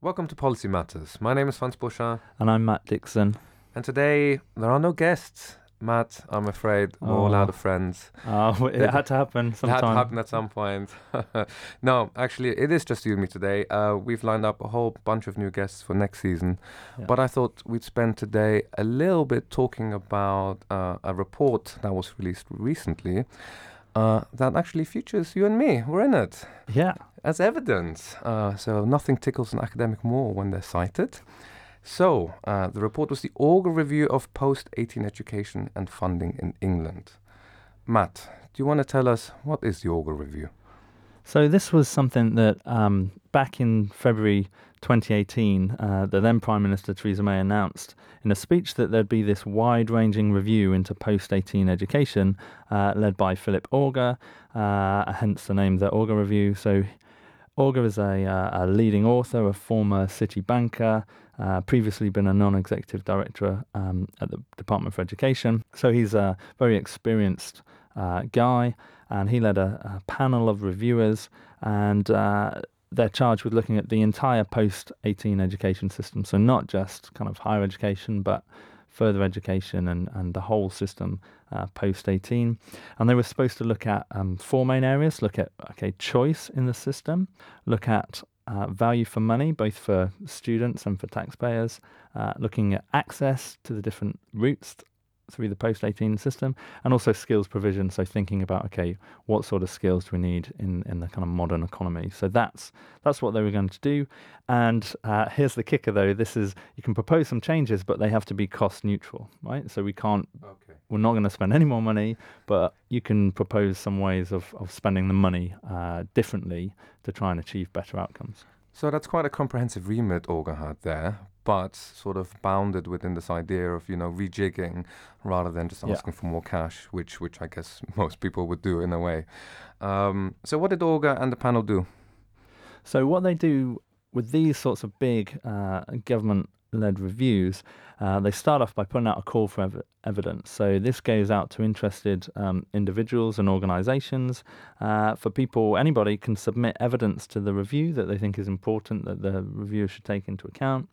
Welcome to Policy Matters. My name is Franz Buscha, And I'm Matt Dickson. and today there are no guests. Matt, I'm afraid we're all out Oh. of friends. Uh, it It- had to happen It had to happen at some point. no, actually, it is just you and me today. Uh, we've lined up a whole bunch of new guests for next season, Yeah. but I thought we'd spend today a little bit talking about uh, a report that was released recently uh, that actually features you and me. We're in it. Yeah. as evidence. Uh, so nothing tickles an academic more when they're cited. So uh, the report was the Augar Review of Post 18 Education and Funding in England. Matt, do you want to tell us what is the Augar Review? So this was something that um, back in February 2018, uh, the then Prime Minister Theresa May announced in a speech that there'd be this wide-ranging review into post-18 education, uh, led by Philip Augar, uh, hence the name the Augar Review. So Augar is a, uh, a leading author, a former city banker, uh, previously been a non-executive director um, at the Department for Education. So he's a very experienced uh, guy, and he led a, a panel of reviewers, and uh, they're charged with looking at the entire post-18 education system. So not just kind of higher education, but further education and, and the whole system uh, post 18. And they were supposed to look at um, four main areas look at okay choice in the system, look at uh, value for money, both for students and for taxpayers, uh, looking at access to the different routes through the post 18 system, and also skills provision. So thinking about okay, what sort of skills do we need in, in the kind of modern economy? So that's that's what they were going to do. And uh, here's the kicker, though: this is you can propose some changes, but they have to be cost neutral, right? So we can't Okay. we're not going to spend any more money, but you can propose some ways of, of spending the money uh, differently to try and achieve better outcomes. So that's quite a comprehensive remit Augar had there, but sort of bounded within this idea of, you know, rejigging rather than just Yeah. asking for more cash, which which I guess most people would do in a way. Um, so what did Augar and the panel do? So, what they do with these sorts of big uh, government led reviews, uh, they start off by putting out a call for ev- evidence. So, this goes out to interested um, individuals and organizations. Uh, for people, anybody can submit evidence to the review that they think is important that the reviewer should take into account.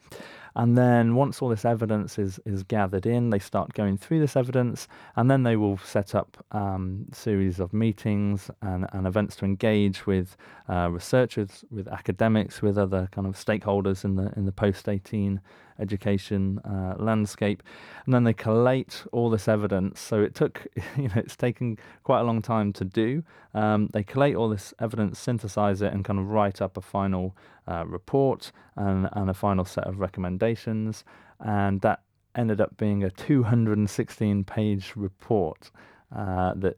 And then once all this evidence is, is gathered in, they start going through this evidence, and then they will set up um, series of meetings and, and events to engage with uh, researchers, with academics, with other kind of stakeholders in the in the post eighteen education uh, landscape, and then they collate all this evidence. So it took, you know, it's taken quite a long time to do. Um, they collate all this evidence, synthesize it, and kind of write up a final uh, report and and a final set of recommendations, and that ended up being a 216 page report uh, that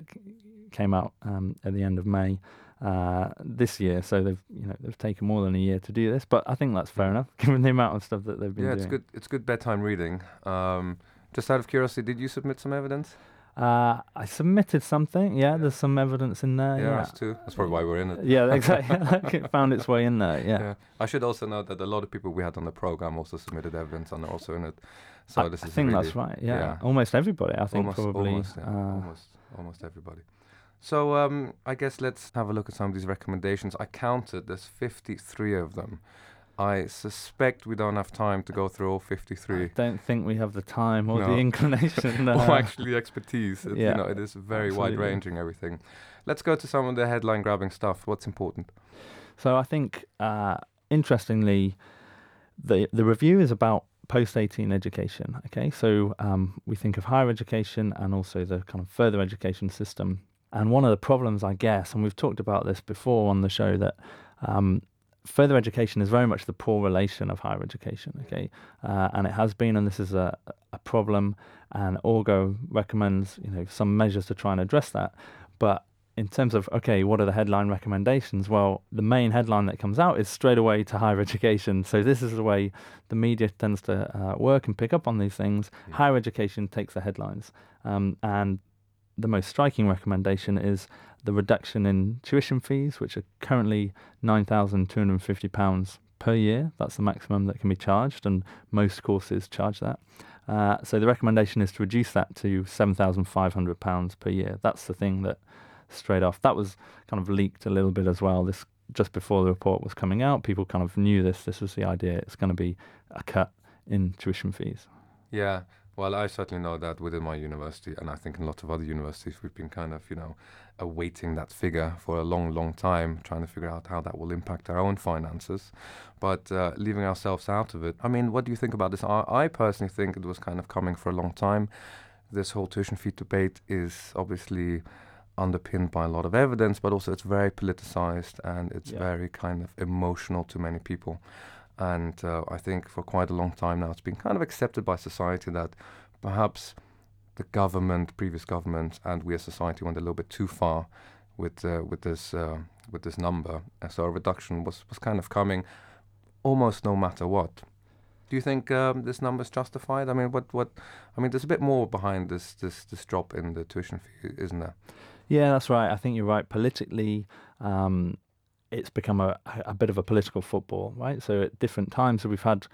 came out um, at the end of May uh, this year. So they've you know they've taken more than a year to do this, but I think that's fair enough given the amount of stuff that they've been Yeah, doing. it's good. It's good bedtime reading. Um, just out of curiosity, did you submit some evidence? Uh, I submitted something. Yeah, there's some evidence in there. yeah, Yeah, us too. That's probably why we're in it. yeah, exactly. it found its way in there. Yeah. Yeah. I should also note that a lot of people we had on the program also submitted evidence and are also in it. So I, this I is think really that's right. Yeah. yeah. almost everybody. I think almost, probably. almost, yeah, uh, almost, almost everybody. So um, I guess let's have a look at some of these recommendations. I counted. There's 53 of them. I suspect we don't have time to go through all 53. I don't think we have the time or No. the inclination. or uh, actually expertise. It, yeah, You know, it is very wide-ranging. Everything. Let's go to some of the headline-grabbing stuff. What's important? So I think, uh, interestingly, the the review is about post eighteen education. Okay, so um, we think of higher education and also the kind of further education system. And one of the problems, I guess, and we've talked about this before on the show, that um, further education is very much the poor relation of higher education. Okay, uh, and it has been, and this is a a problem. And Augar recommends, you know, some measures to try and address that. But in terms of okay, what are the headline recommendations? Well, the main headline that comes out is straight away to higher education. So this is the way the media tends to uh, work and pick up on these things. Mm. Higher education takes the headlines, um, and the most striking recommendation is the reduction in tuition fees, which are currently nine thousand two hundred and fifty pounds per year. That's the maximum that can be charged, and most courses charge that. Uh, so the recommendation is to reduce that to seven thousand five hundred pounds per year. That's the thing that straight off that was kind of leaked a little bit as well. This just before the report was coming out, people kind of knew this. This was the idea. It's going to be a cut in tuition fees. Yeah. Well, I certainly know that within my university, and I think in lots of other universities, we've been kind of, you know, awaiting that figure for a long, long time, trying to figure out how that will impact our own finances. But uh, leaving ourselves out of it, I mean, what do you think about this? I, I personally think it was kind of coming for a long time. This whole tuition fee debate is obviously underpinned by a lot of evidence, but also it's very politicized and it's yeah. very kind of emotional to many people. And uh, I think for quite a long time now, it's been kind of accepted by society that perhaps the government, previous government, and we as society went a little bit too far with uh, with this uh, with this number. And so a reduction was was kind of coming, almost no matter what. Do you think um, this number is justified? I mean, what what? I mean, there's a bit more behind this this this drop in the tuition fee, isn't there? Yeah, that's right. I think you're right. Politically, um, it's become a, a bit of a political football, right? So at different times, we've had,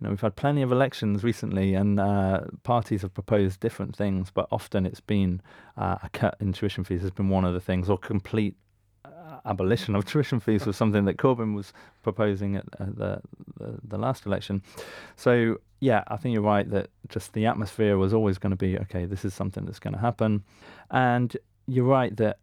you know, we've had plenty of elections recently, and uh, parties have proposed different things, but often it's been uh, a cut in tuition fees has been one of the things, or complete uh, abolition of tuition fees was something that Corbyn was proposing at, at the, the, the last election. So yeah, I think you're right that just the atmosphere was always going to be okay. This is something that's going to happen, and you're right that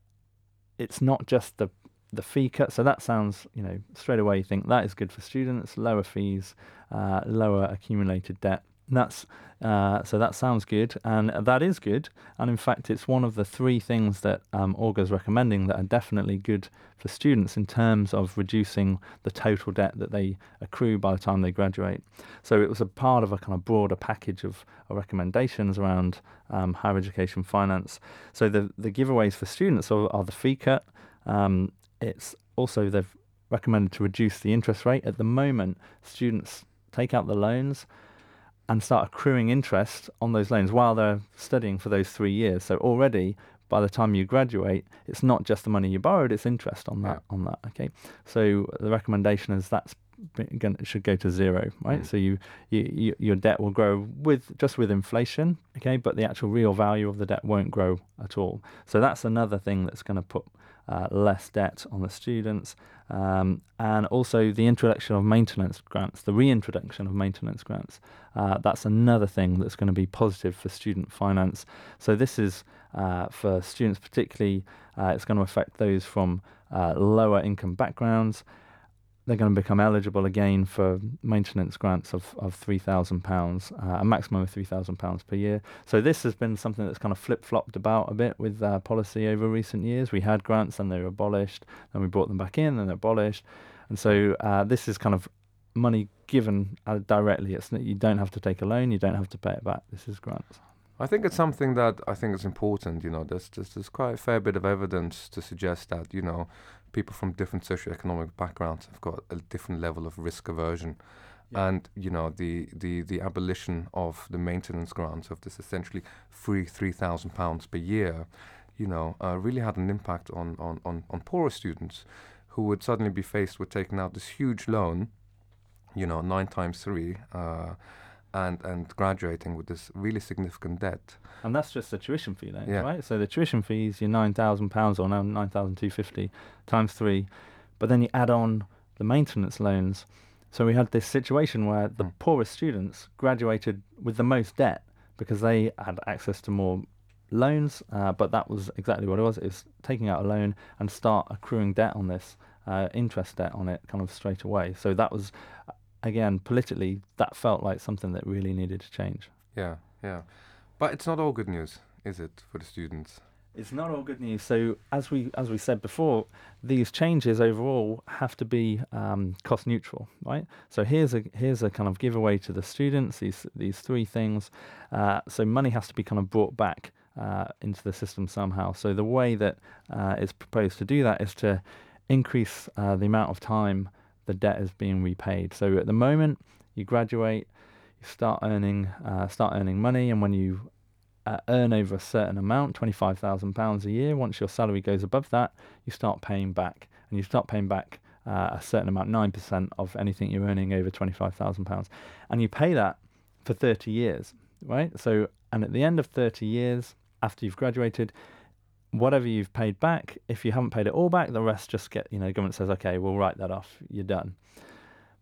it's not just the the fee cut. So that sounds, you know, straight away you think that is good for students, lower fees, uh, lower accumulated debt. That's uh, so that sounds good, and that is good. And in fact, it's one of the three things that um, is recommending that are definitely good for students in terms of reducing the total debt that they accrue by the time they graduate. So it was a part of a kind of broader package of, of recommendations around um, higher education finance. So the the giveaways for students are, are the fee cut. Um, it's also they've recommended to reduce the interest rate. At the moment, students take out the loans and start accruing interest on those loans while they're studying for those three years. So already by the time you graduate, it's not just the money you borrowed; it's interest on that. Yeah. On that, okay. So the recommendation is that's it should go to zero, right? Mm. So you, you, you, your debt will grow with just with inflation, okay, but the actual real value of the debt won't grow at all. So that's another thing that's going to put uh, less debt on the students, um, and also the introduction of maintenance grants, the reintroduction of maintenance grants. Uh, that's another thing that's going to be positive for student finance. So this is uh, for students particularly. Uh, it's going to affect those from uh, lower income backgrounds they're going to become eligible again for maintenance grants of, of £3,000, uh, a maximum of £3,000 per year. So this has been something that's kind of flip-flopped about a bit with uh, policy over recent years. We had grants and they were abolished, then we brought them back in and abolished. And so uh, this is kind of money given uh, directly. It's You don't have to take a loan, you don't have to pay it back. This is grants. I think it's something that I think is important. You know, there's, there's, there's quite a fair bit of evidence to suggest that, you know, people from different socioeconomic backgrounds have got a different level of risk aversion. Yeah. And you know the, the, the abolition of the maintenance grants of this essentially free three thousand pounds per year, you know, uh, really had an impact on, on, on, on poorer students who would suddenly be faced with taking out this huge loan, you know, nine times three, uh, and and graduating with this really significant debt. And that's just the tuition fee, then, yeah. right? So the tuition fee is your nine thousand pounds or now nine thousand two fifty times three, but then you add on the maintenance loans. So we had this situation where the mm. poorest students graduated with the most debt because they had access to more loans, uh, but that was exactly what it was. It's taking out a loan and start accruing debt on this, uh, interest debt on it, kind of straight away. So that was again, politically, that felt like something that really needed to change. Yeah, yeah. But it's not all good news, is it, for the students? It's not all good news. So, as we as we said before, these changes overall have to be um, cost neutral, right? So here's a here's a kind of giveaway to the students. These these three things. Uh, so money has to be kind of brought back uh, into the system somehow. So the way that uh, it's proposed to do that is to increase uh, the amount of time the debt is being repaid. So at the moment, you graduate, you start earning uh, start earning money, and when you uh, earn over a certain amount, twenty five thousand pounds a year, once your salary goes above that, you start paying back, and you start paying back uh, a certain amount, nine percent of anything you're earning over twenty five thousand pounds, and you pay that for thirty years, right? So, and at the end of thirty years, after you've graduated, whatever you've paid back, if you haven't paid it all back, the rest just get, you know, government says, okay, we'll write that off, you're done.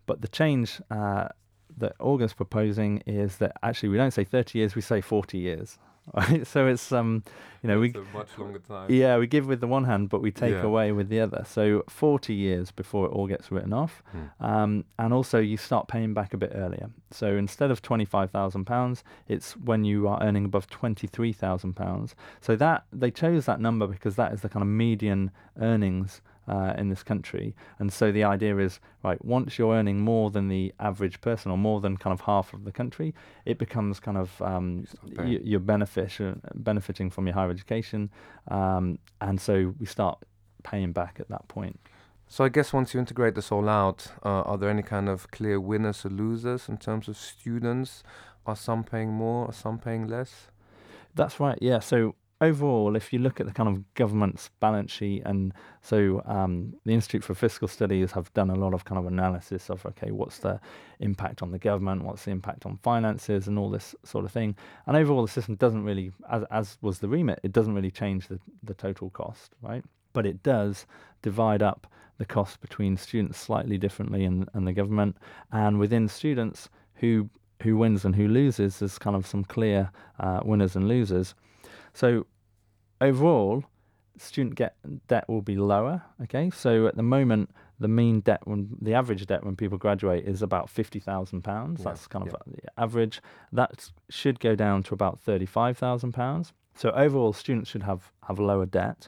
But the change uh, that Augar's proposing is that actually we don't say 30 years, we say 40 years. So it's um, you know, It's we a much longer time. yeah we give with the one hand, but we take Yeah. away with the other. So 40 years before it all gets written off, Hmm. um, and also you start paying back a bit earlier. So instead of £25,000, it's when you are earning above £23,000. So that they chose that number because that is the kind of median earnings uh, in this country. And so the idea is right, once you're earning more than the average person or more than kind of half of the country, it becomes kind of um, y- you're benefic- benefiting from your higher education. Um, and so we start paying back at that point. So I guess once you integrate this all out, uh, are there any kind of clear winners or losers in terms of students? Are some paying more? Are some paying less? That's right. Yeah. So overall, if you look at the kind of government's balance sheet, and so um, the Institute for Fiscal Studies have done a lot of kind of analysis of okay, what's the impact on the government, what's the impact on finances, and all this sort of thing. And overall, the system doesn't really, as as was the remit, it doesn't really change the the total cost, right? But it does divide up the cost between students slightly differently and, and the government, and within students who who wins and who loses, there's kind of some clear uh, winners and losers. So overall, student get debt will be lower. Okay, so at the moment, the mean debt when the average debt when people graduate is about fifty thousand pounds. Yeah, That's kind of yeah. the average. That should go down to about thirty-five thousand pounds. So overall, students should have have lower debt,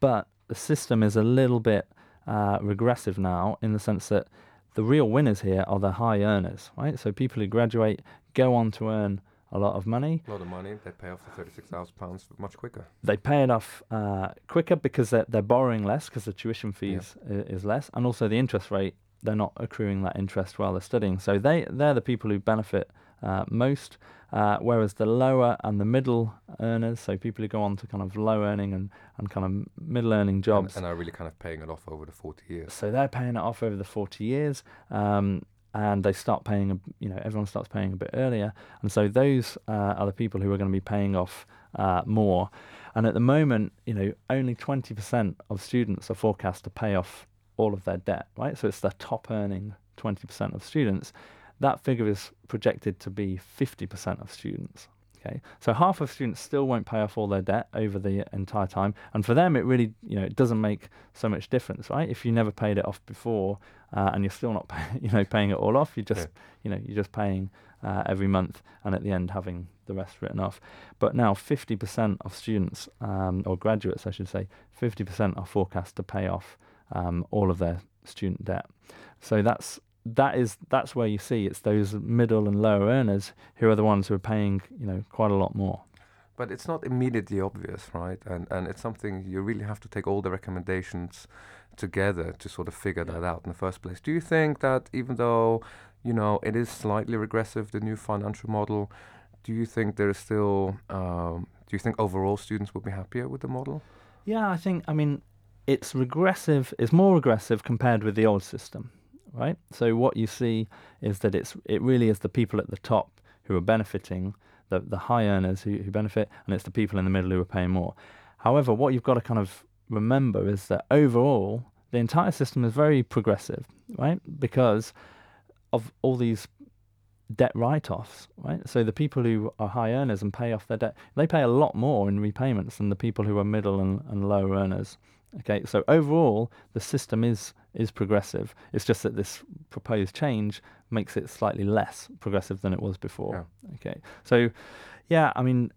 but the system is a little bit uh, regressive now in the sense that the real winners here are the high earners, right? So people who graduate go on to earn a lot of money. A lot of money. They pay off the thirty-six thousand pounds much quicker. They pay it off uh, quicker because they're, they're borrowing less because the tuition fees i- is less, and also the interest rate. They're not accruing that interest while they're studying, so they they're the people who benefit uh, most. Uh, whereas the lower and the middle earners, so people who go on to kind of low earning and, and kind of middle earning And, jobs, and are really kind of paying it off over the forty years. so they're paying it off over the 40 years um, and they start paying you know everyone starts paying a bit earlier. And so those uh, are the people who are going to be paying off uh, more. And at the moment you know only 20% of students are forecast to pay off all of their debt right? So it's the top earning 20% of students. That figure is projected to be 50% of students Okay, so half of students still won't pay off all their debt over the entire time, and for them, it really, you know, it doesn't make so much difference, right? If you never paid it off before, uh, and you're still not, pay, you know, paying it all off, you just, you know, you're just paying uh, every month, and at the end having the rest written off. But now, 50% of students, um, or graduates, I should say, 50% are forecast to pay off um, all of their student debt. So that's that is that's where you see it's those middle and lower earners who are the ones who are paying you know quite a lot more. But it's not immediately obvious, right? And and it's something you really have to take all the recommendations together to sort of figure Yeah. that out in the first place. Do you think that even though you know it is slightly regressive, the new financial model, do you think there is still? Um, do you think overall students will be happier with the model? Yeah, I think I mean it's regressive. It's more regressive compared with the old system, right? So what you see is that it's it really is the people at the top who are benefiting, the the high earners who, who benefit, and it's the people in the middle who are paying more. However, what you've got to kind of remember is that overall the entire system is very progressive, right? Because of all these debt write-offs, right? So the people who are high earners and pay off their debt, they pay a lot more in repayments than the people who are middle and, and low earners. Okay, so overall the system is is progressive. It's just that this proposed change makes it slightly less progressive than it was before. Okay, so yeah, I mean,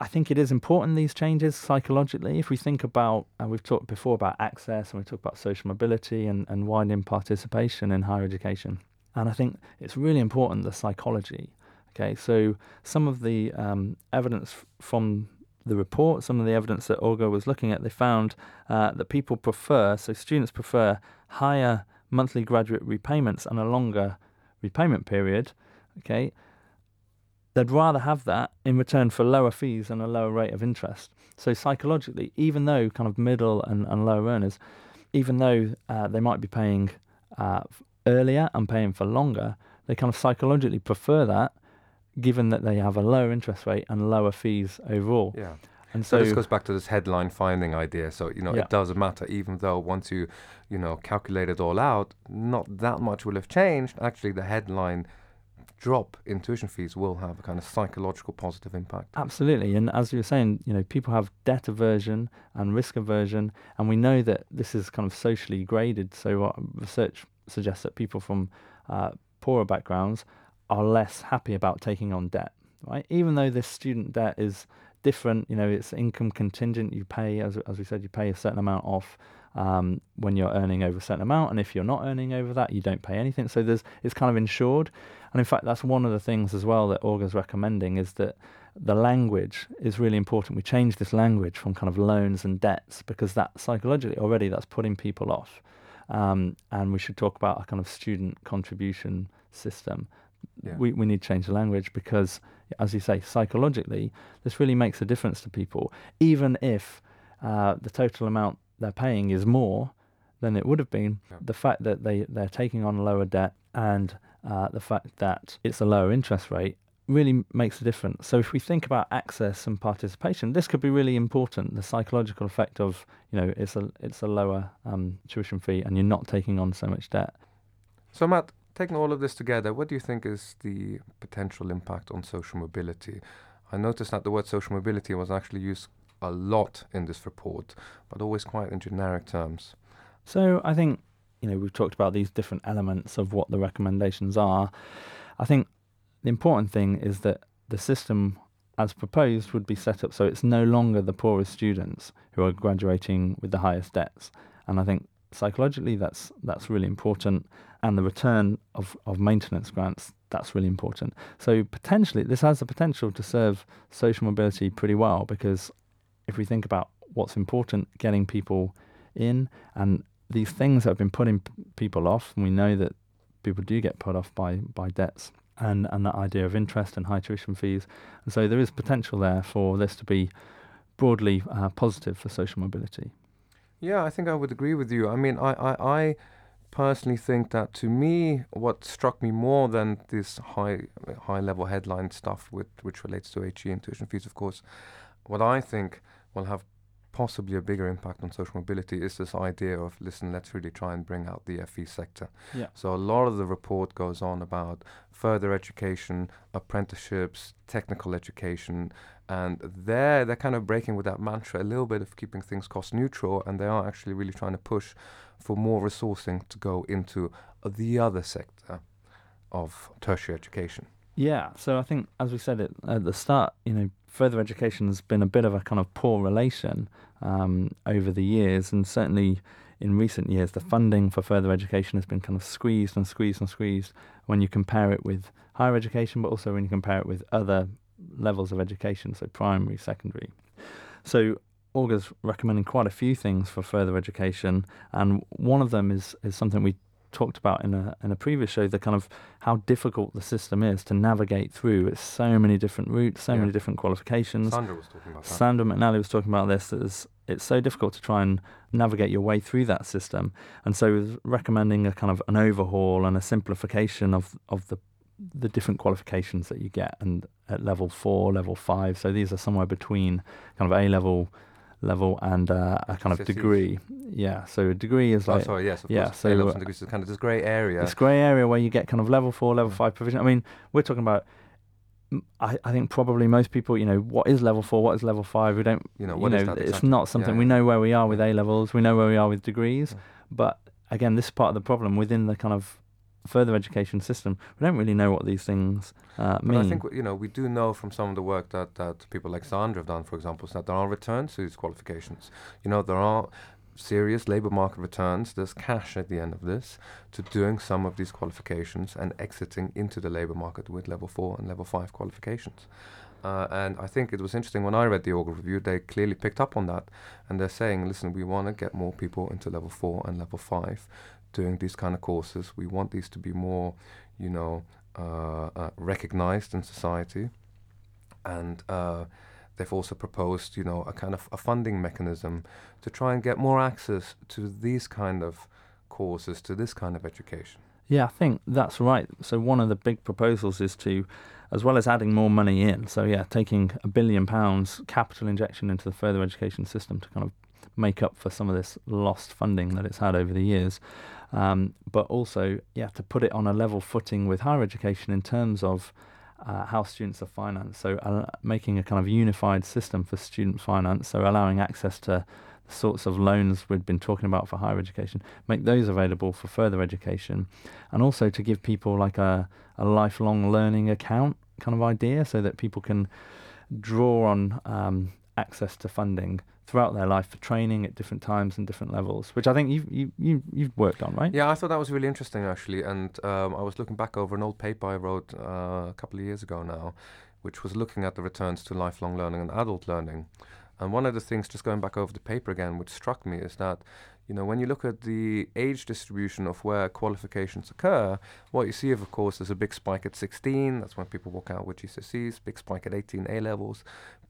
I think it is important these changes psychologically. If we think about, and we've talked before about access, and we talked about social mobility and, and widening participation in higher education. And I think it's really important the psychology. Okay, so some of the um, evidence f- from the report, some of the evidence that Augar was looking at, they found uh, that people prefer, so students prefer higher monthly graduate repayments and a longer repayment period. Okay, they'd rather have that in return for lower fees and a lower rate of interest. So psychologically, even though kind of middle and, and low earners, even though uh, they might be paying uh, earlier and paying for longer, they kind of psychologically prefer that, given that they have a lower interest rate and lower fees overall. Yeah. And So, so, this goes back to this headline finding idea. So you know Yeah. it doesn't matter, even though once you, you know, calculate it all out, not that much will have changed. Actually, the headline drop in tuition fees will have a kind of psychological positive impact. Absolutely, and as you were saying, you know, people have debt aversion and risk aversion, and we know that this is kind of socially graded. So, what research suggests that people from uh, poorer backgrounds are less happy about taking on debt, right? Even though this student debt is different, you know, it's income contingent. You pay, as as we said, you pay a certain amount off um, when you're earning over a certain amount, and if you're not earning over that, you don't pay anything. So there's it's kind of insured, and in fact, that's one of the things as well that Augar's recommending is that the language is really important. We change this language from kind of loans and debts because that psychologically already that's putting people off. Um, and we should talk about a kind of student contribution system. Yeah. We, we need to change the language because, as you say, psychologically, this really makes a difference to people. Even if uh, the total amount they're paying is more than it would have been, Yeah. the fact that they, they're taking on lower debt and uh, the fact that it's a lower interest rate really makes a difference. So if we think about access and participation, this could be really important. The psychological effect of you know it's a it's a lower um, tuition fee and you're not taking on so much debt. So Matt, taking all of this together, what do you think is the potential impact on social mobility? I noticed that the word social mobility was actually used a lot in this report, but always quite in generic terms. So I think you know we've talked about these different elements of what the recommendations are. I think the important thing is that the system as proposed would be set up so it's no longer the poorest students who are graduating with the highest debts. And I think psychologically that's that's really important and the return of, of maintenance grants that's really important. So potentially this has the potential to serve social mobility pretty well because if we think about what's important, getting people in and these things that have been putting p- people off, and we know that people do get put off by, by debts and, and that idea of interest and high tuition fees. And so there is potential there for this to be broadly uh, positive for social mobility. Yeah, I think I would agree with you. I mean, I, I, I personally think that to me, what struck me more than this high high level headline stuff, with, which relates to HE and tuition fees, of course, what I think will have possibly a bigger impact on social mobility is this idea of listen, let's really try and bring out the FE sector. Yeah. So a lot of the report goes on about further education, apprenticeships, technical education, and there they're kind of breaking with that mantra a little bit of keeping things cost neutral, and they are actually really trying to push for more resourcing to go into the other sector of tertiary education. Yeah, so I think, as we said at, at the start, you know, further education has been a bit of a kind of poor relation um, over the years, and certainly in recent years, the funding for further education has been kind of squeezed and squeezed and squeezed when you compare it with higher education, but also when you compare it with other levels of education, so primary, secondary. So Augar's recommending quite a few things for further education, and one of them is is something we talked about in a in a previous show, the kind of how difficult the system is to navigate through. It's so many different routes, so Yeah. many different qualifications. Sandra was talking about that. Sandra McNally was talking about this. That it's, it's so difficult to try and navigate your way through that system, and so was recommending a kind of an overhaul and a simplification of of the the different qualifications that you get, and at level four, level five. So these are somewhere between kind of A level level and uh, a kind of degree. Yeah. So a degree is oh, like sorry, yes, of yeah, course. so, A-levels uh, and degrees is kind of this grey area. this grey area where you get kind of level four, level five provision. I mean, we're talking about. I, I think probably most people, you know, what is level four, what is level five? We don't, You know, you know, is that it's not something Yeah, we know where we are with. A levels. We know where we are with degrees, Yeah. but again, this is part of the problem within the kind of further education system. We don't really know what these things uh, But mean. I think you know we do know from some of the work that, that people like Sandra have done, for example, is that there are returns to these qualifications. You know there are serious labour market returns. There's cash at the end of this to doing some of these qualifications and exiting into the labour market with level four and level five qualifications. Uh, and I think it was interesting when I read the Augar review, they clearly picked up on that, and they're saying, listen, we want to get more people into level four and level five doing these kind of courses. We want these to be more, you know, uh, uh, recognized in society, and uh, they've also proposed, you know, a kind of a funding mechanism to try and get more access to these kind of courses, to this kind of education. Yeah, I think that's right. So one of the big proposals is to as well as adding more money in. So yeah, taking a billion pounds capital injection into the further education system to kind of make up for some of this lost funding that it's had over the years. Um, but also, yeah, to put it on a level footing with higher education in terms of uh, how students are financed. So uh, making a kind of unified system for student finance, so allowing access to the sorts of loans we've been talking about for higher education, make those available for further education, and also to give people like a, a lifelong learning account kind of idea, so that people can draw on um, access to funding throughout their life for training at different times and different levels, which I think you've you, you, you've worked on, right? Yeah, I thought that was really interesting actually, and um, I was looking back over an old paper I wrote uh, a couple of years ago now, which was looking at the returns to lifelong learning and adult learning. And one of the things, just going back over the paper again, which struck me is that you know, when you look at the age distribution of where qualifications occur, what you see, of course, is a big spike at 16. That's when people walk out with GCSEs. Big spike at 18, A levels.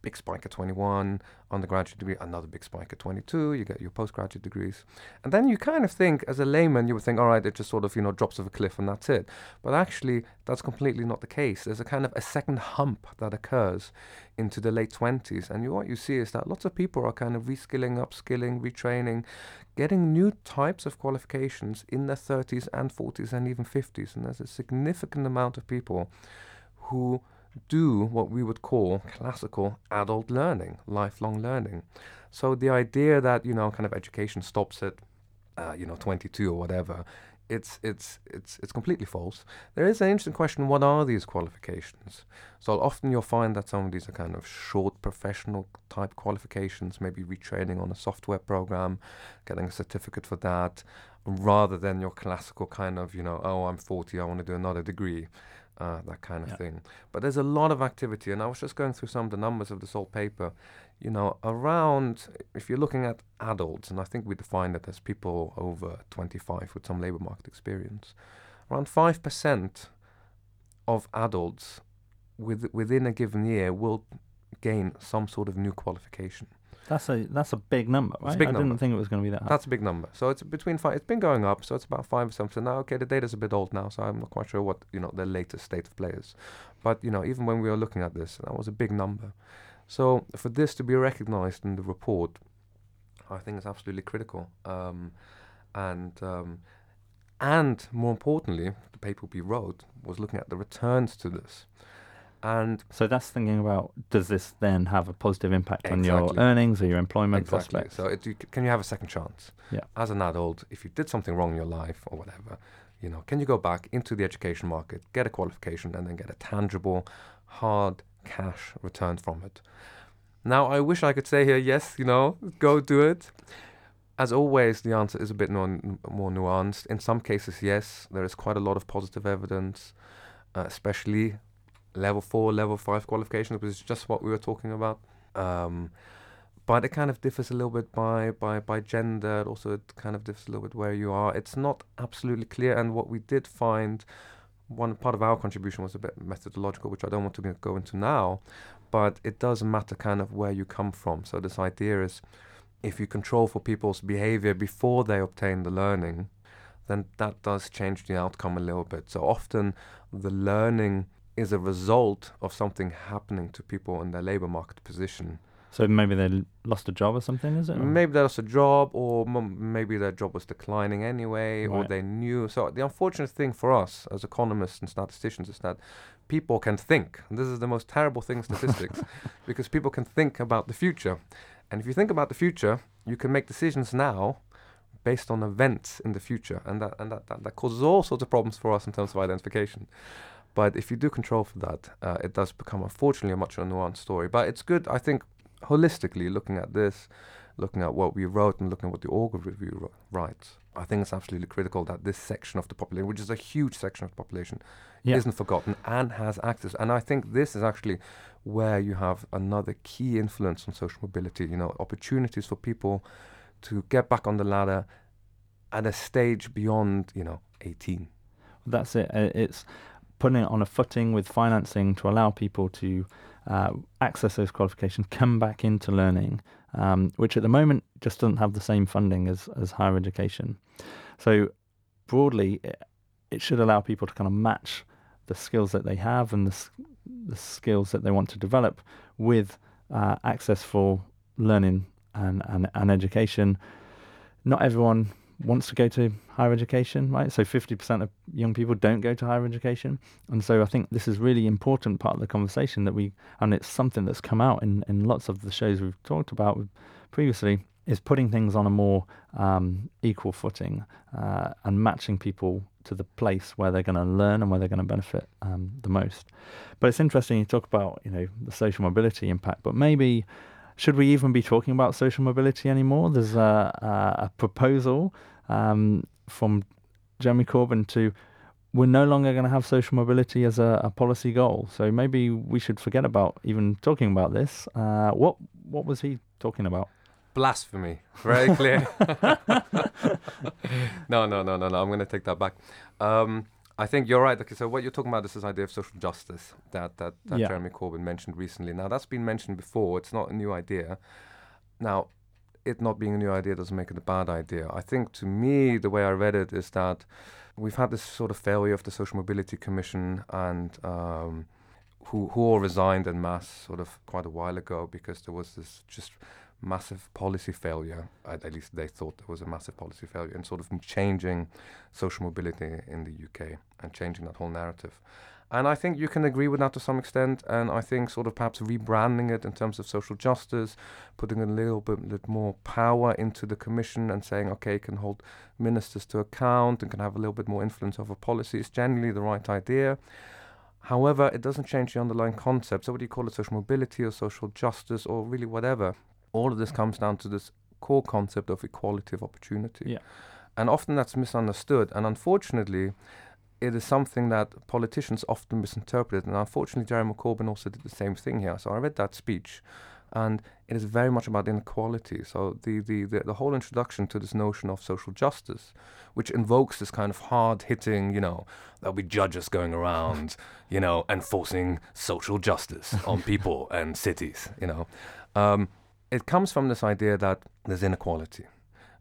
Big spike at 21, undergraduate degree. Another big spike at 22. You get your postgraduate degrees, and then you kind of think, as a layman, you would think, all right, it just sort of you know drops off a cliff and that's it. But actually, that's completely not the case. There's a kind of a second hump that occurs into the late 20s, and you, what you see is that lots of people are kind of reskilling, upskilling, retraining, getting new types of qualifications in their 30s and 40s and even 50s. And there's a significant amount of people who do what we would call classical adult learning, lifelong learning. So the idea that, you know, kind of education stops at, uh, you know, 22 or whatever it's it's it's it's completely false. There is an interesting question: What are these qualifications? So often you'll find that some of these are kind of short professional type qualifications, maybe retraining on a software program, getting a certificate for that, rather than your classical kind of you know, oh, I'm 40, I want to do another degree. Uh, that kind of yeah. thing. But there's a lot of activity, and I was just going through some of the numbers of this old paper you know, around, if you're looking at adults, and I think we define it as people over 25 with some labor market experience, around 5% of adults with, within a given year will gain some sort of new qualification. That's a that's a big number, right? It's a big I number. didn't think it was going to be that. High. That's a big number. So it's between five. It's been going up. So it's about five or something now. Okay, the data's a bit old now, so I'm not quite sure what you know the latest state of play is. But you know, even when we were looking at this, that was a big number. So for this to be recognized in the report, I think is absolutely critical. Um, and um, and more importantly, the paper we wrote was looking at the returns to this. And so that's thinking about does this then have a positive impact exactly. on your earnings or your employment exactly. prospects? So it, you, can you have a second chance? Yeah. As an adult, if you did something wrong in your life or whatever, you know, can you go back into the education market, get a qualification, and then get a tangible, hard cash return from it. Now, I wish I could say here, yes, you know, go do it. As always, the answer is a bit more, more nuanced. In some cases, yes, there is quite a lot of positive evidence, uh, especially level four, level five qualifications, which is just what we were talking about. Um, but it kind of differs a little bit by, by, by gender. Also, it kind of differs a little bit where you are. It's not absolutely clear. And what we did find one part of our contribution was a bit methodological, which I don't want to go into now, but it does matter kind of where you come from. So this idea is if you control for people's behavior before they obtain the learning, then that does change the outcome a little bit. So often the learning is a result of something happening to people in their labor market position so maybe they lost a job or something, is it? Maybe they lost a job, or m- maybe their job was declining anyway, right. or they knew. So the unfortunate thing for us as economists and statisticians is that people can think. And this is the most terrible thing in statistics, because people can think about the future. And if you think about the future, you can make decisions now based on events in the future, and that and that, that, that causes all sorts of problems for us in terms of identification. But if you do control for that, uh, it does become, unfortunately, a much more nuanced story. But it's good, I think, holistically looking at this, looking at what we wrote and looking at what the Augar Review writes, I think it's absolutely critical that this section of the population, which is a huge section of the population, yeah. isn't forgotten and has access. And I think this is actually where you have another key influence on social mobility, you know, opportunities for people to get back on the ladder at a stage beyond, you know, 18. That's it. Uh, it's putting it on a footing with financing to allow people to uh, access those qualifications, come back into learning, um, which at the moment just doesn't have the same funding as, as higher education. So, broadly, it, it should allow people to kind of match the skills that they have and the, the skills that they want to develop with uh, access for learning and, and, and education. Not everyone wants to go to higher education, right? So 50% of young people don't go to higher education. And so I think this is really important part of the conversation that we, and it's something that's come out in, in lots of the shows we've talked about previously, is putting things on a more um, equal footing uh, and matching people to the place where they're going to learn and where they're going to benefit um, the most. But it's interesting you talk about, you know, the social mobility impact, but maybe should we even be talking about social mobility anymore? There's a, a, a proposal um, from Jeremy Corbyn to we're no longer going to have social mobility as a, a, policy goal. So maybe we should forget about even talking about this. Uh, what what was he talking about? Blasphemy. Very clear. no, no, no, no, no. I'm going to take that back. Um, I think you're right. Okay, so what you're talking about is this idea of social justice that that, that yeah. Jeremy Corbyn mentioned recently. Now that's been mentioned before. It's not a new idea. Now, it not being a new idea doesn't make it a bad idea. I think to me, the way I read it is that we've had this sort of failure of the Social Mobility Commission and um, who who all resigned en masse sort of quite a while ago because there was this just massive policy failure. At, at, least they thought there was a massive policy failure in sort of changing social mobility in the UK and changing that whole narrative. And I think you can agree with that to some extent. And I think sort of perhaps rebranding it in terms of social justice, putting a little bit, bit more power into the commission and saying, okay, can hold ministers to account and can have a little bit more influence over policy is generally the right idea. However, it doesn't change the underlying concept. So, what do you call it social mobility or social justice or really whatever, all of this comes down to this core concept of equality of opportunity. Yeah. And often that's misunderstood. And unfortunately, it is something that politicians often misinterpret. And unfortunately, Jeremy Corbyn also did the same thing here. So I read that speech, and it is very much about inequality. So the, the, the, the whole introduction to this notion of social justice, which invokes this kind of hard hitting, you know, there'll be judges going around, you know, enforcing social justice on people and cities, you know. Um, it comes from this idea that there's inequality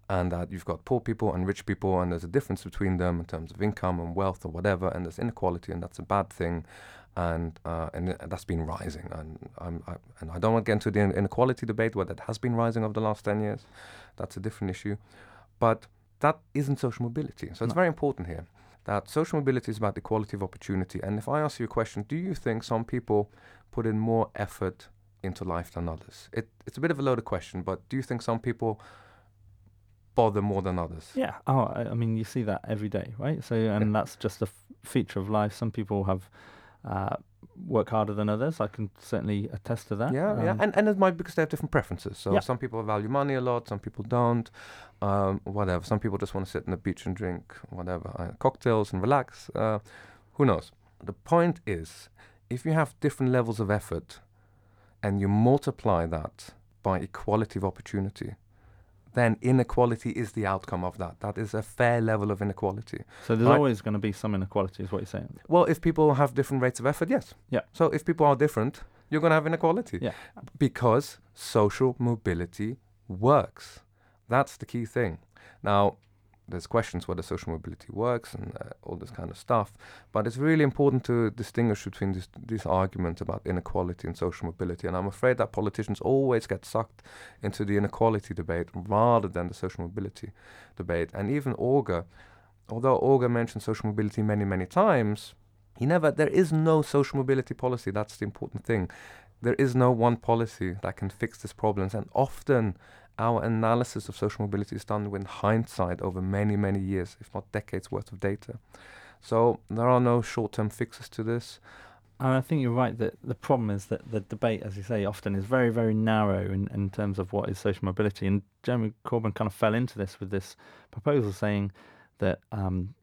and that you've got poor people and rich people and there's a difference between them in terms of income and wealth or whatever and there's inequality and that's a bad thing. And uh, and that's been rising. And I'm, I, and I don't want to get into the inequality debate where that has been rising over the last 10 years. That's a different issue. But that isn't social mobility. So it's no. very important here that social mobility is about equality of opportunity. And if I ask you a question do you think some people put in more effort into life than others? It, it's a bit of a loaded question, but do you think some people bother more than others? Yeah. Oh, I, I mean, you see that every day, right? So, and yeah. that's just a f- feature of life. Some people have uh, work harder than others. I can certainly attest to that. Yeah, um, yeah, and and it might be because they have different preferences. So yeah. some people value money a lot, some people don't. Um, whatever. Some people just want to sit on the beach and drink whatever uh, cocktails and relax. Uh, who knows? The point is, if you have different levels of effort and you multiply that by equality of opportunity, then inequality is the outcome of that. That is a fair level of inequality. So there's right? always going to be some inequality, is what you're saying. Well, if people have different rates of effort, yes. Yeah. So if people are different, you're going to have inequality. Yeah. Because social mobility works. That's the key thing. Now, there's questions whether social mobility works and uh, all this kind of stuff. But it's really important to distinguish between this, this argument about inequality and social mobility. And I'm afraid that politicians always get sucked into the inequality debate rather than the social mobility debate. And even Augar, although Augar mentioned social mobility many, many times, he never, there is no social mobility policy. That's the important thing. There is no one policy that can fix these problems. And often, our analysis of social mobility is done with hindsight over many, many years, if not decades worth of data. So there are no short term fixes to this. And I think you're right that the problem is that the debate, as you say, often is very, very narrow in, in terms of what is social mobility. And Jeremy Corbyn kind of fell into this with this proposal saying that um,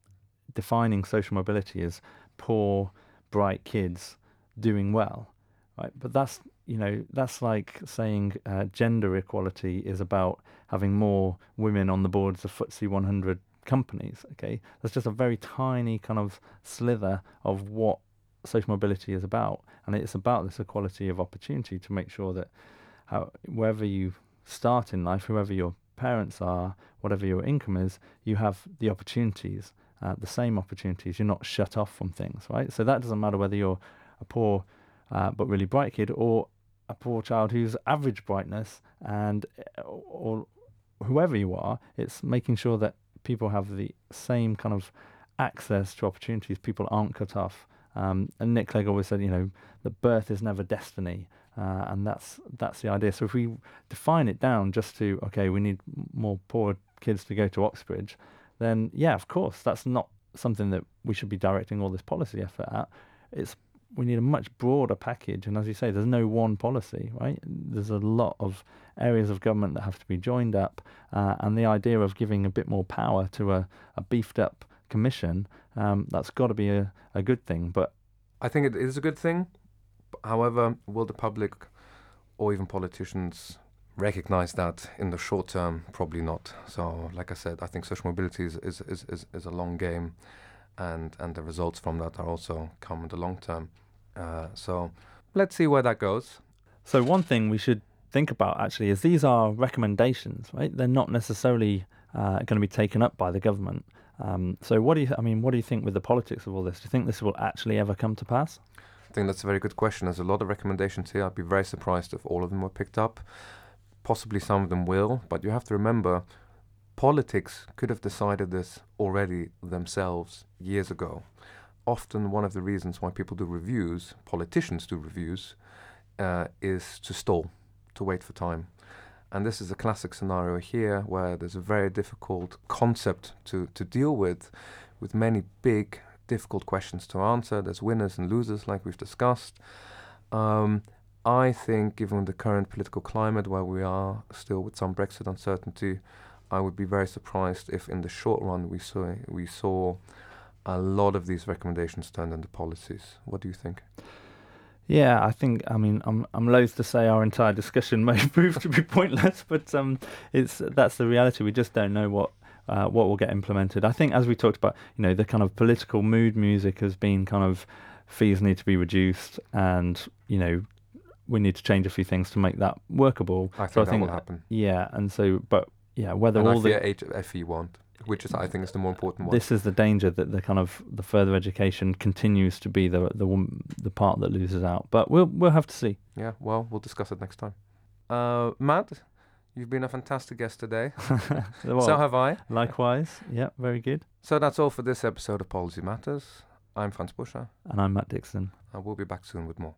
defining social mobility as poor, bright kids doing well. Right? But that's you know, that's like saying uh, gender equality is about having more women on the boards of FTSE 100 companies. Okay, that's just a very tiny kind of slither of what social mobility is about, and it's about this equality of opportunity to make sure that how, wherever you start in life, whoever your parents are, whatever your income is, you have the opportunities, uh, the same opportunities. You're not shut off from things, right? So that doesn't matter whether you're a poor uh, but really bright kid, or a poor child who's average brightness, and uh, or whoever you are, it's making sure that people have the same kind of access to opportunities. People aren't cut off. Um, and Nick Clegg always said, you know, that birth is never destiny, uh, and that's that's the idea. So if we define it down just to okay, we need more poor kids to go to Oxbridge, then yeah, of course, that's not something that we should be directing all this policy effort at. It's we need a much broader package, and as you say, there's no one policy, right? There's a lot of areas of government that have to be joined up, uh, and the idea of giving a bit more power to a, a beefed up commission, um, that's got to be a, a good thing. But I think it is a good thing. However, will the public or even politicians recognize that in the short term? Probably not. So, like I said, I think social mobility is, is, is, is, a long game, and, and the results from that are also come in the long term. Uh, so, let's see where that goes. So, one thing we should think about actually is these are recommendations, right? They're not necessarily uh, going to be taken up by the government. Um, so, what do you? I mean, what do you think with the politics of all this? Do you think this will actually ever come to pass? I think that's a very good question. There's a lot of recommendations here. I'd be very surprised if all of them were picked up. Possibly some of them will, but you have to remember, politics could have decided this already themselves years ago. Often, one of the reasons why people do reviews, politicians do reviews, uh, is to stall, to wait for time. And this is a classic scenario here where there's a very difficult concept to, to deal with, with many big, difficult questions to answer. There's winners and losers, like we've discussed. Um, I think, given the current political climate where we are still with some Brexit uncertainty, I would be very surprised if, in the short run, we saw we saw a lot of these recommendations turned into policies. What do you think? Yeah, I think. I mean, I'm I'm loath to say our entire discussion may prove to be pointless, but um, it's that's the reality. We just don't know what uh, what will get implemented. I think, as we talked about, you know, the kind of political mood music has been kind of fees need to be reduced, and you know, we need to change a few things to make that workable. I think so I that think will happen. Yeah, and so, but yeah, whether And all I the HFE won't, which is I think is the more important one. this is the danger that the kind of the further education continues to be the the the part that loses out. But we'll we'll have to see. Yeah, well, we'll discuss it next time. Uh, Matt, you've been a fantastic guest today. Well, so have I. likewise, yeah, very good. So that's all for this episode of Policy Matters. I'm Franz Buscha, And I'm Matt Dickson. and we'll be back soon with more.